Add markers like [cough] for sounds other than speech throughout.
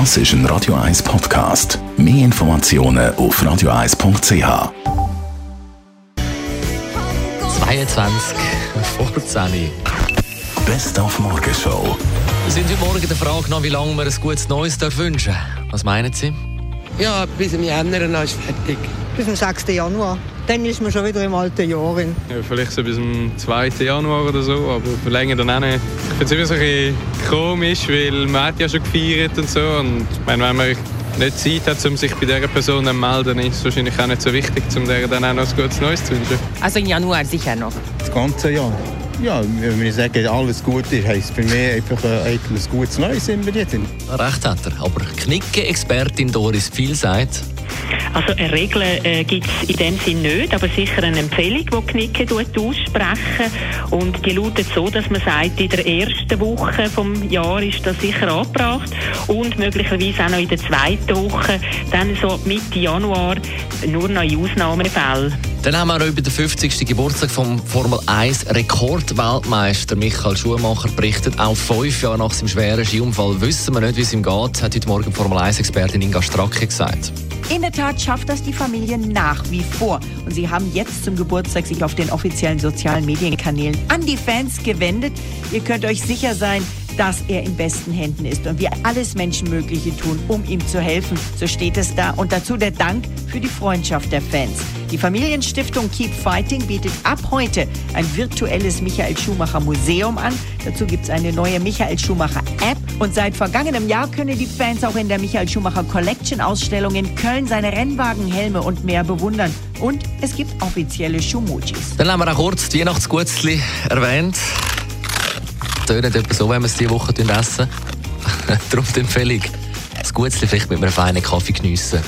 Das ist ein Radio 1 Podcast. Mehr Informationen auf radio1.ch. 22 vor 10 Best auf Morgenshow. Wir sind heute Morgen der Frage nach, wie lange wir ein gutes Neues wünschen. Was meinen Sie? Ja, bis im Januar ist fertig. Bis zum 6. Januar. Dann ist man schon wieder im alten Jahr. Ja, vielleicht so bis zum 2. Januar oder so, aber länger dann auch nicht. Ich finde es immer so ein bisschen komisch, weil man hat ja schon gefeiert und so. Und ich meine, wenn man nicht Zeit hat, um sich bei dieser Person zu melden, ist es wahrscheinlich auch nicht so wichtig, um der dann auch noch ein gutes Neues zu wünschen. Also im Januar sicher noch. Das ganze Jahr. Ja, wenn wir sagen, alles gut ist, heisst für mich einfach ein, ein gutes Neues sind wir jetzt. Recht hat er. Aber Knicke-Expertin Doris Viel sagt, Also eine Regel äh, gibt es in dem Sinn nicht, aber sicher eine Empfehlung, die Knicke aussprechen. Und die lautet so, dass man sagt, in der ersten Woche vom Jahr ist das sicher angebracht. Und möglicherweise auch noch in der zweiten Woche, dann so Mitte Januar, nur noch in Ausnahmefällen. Dann haben wir auch über den 50. Geburtstag vom Formel 1 Rekordweltmeister Michael Schumacher berichtet. Auch fünf Jahre nach seinem schweren Skiunfall wissen wir nicht, wie es ihm geht, hat heute Morgen Formel 1-Expertin Inga Stracke gesagt. In der Tat schafft das die Familie nach wie vor. Und sie haben jetzt zum Geburtstag sich auf den offiziellen sozialen Medienkanälen an die Fans gewendet. Ihr könnt euch sicher sein, dass er in besten Händen ist und wir alles Menschenmögliche tun, um ihm zu helfen. So steht es da. Und dazu der Dank für die Freundschaft der Fans. Die Familienstiftung Keep Fighting bietet ab heute ein virtuelles Michael Schumacher Museum an. Dazu gibt es eine neue Michael Schumacher App. Und seit vergangenem Jahr können die Fans auch in der Michael Schumacher Collection Ausstellung in Köln seine Rennwagen, Helme und mehr bewundern. Und es gibt offizielle Schumojis. Dann haben wir auch kurz die Weihnachtsgutzli erwähnt. Tönt etwa so, wenn wir es diese Woche essen. [laughs] Darum die Empfehlung. Das Gutzli vielleicht mit einem feinen Kaffee geniessen.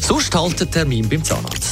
Sonst halt den Termin beim Zahnarzt.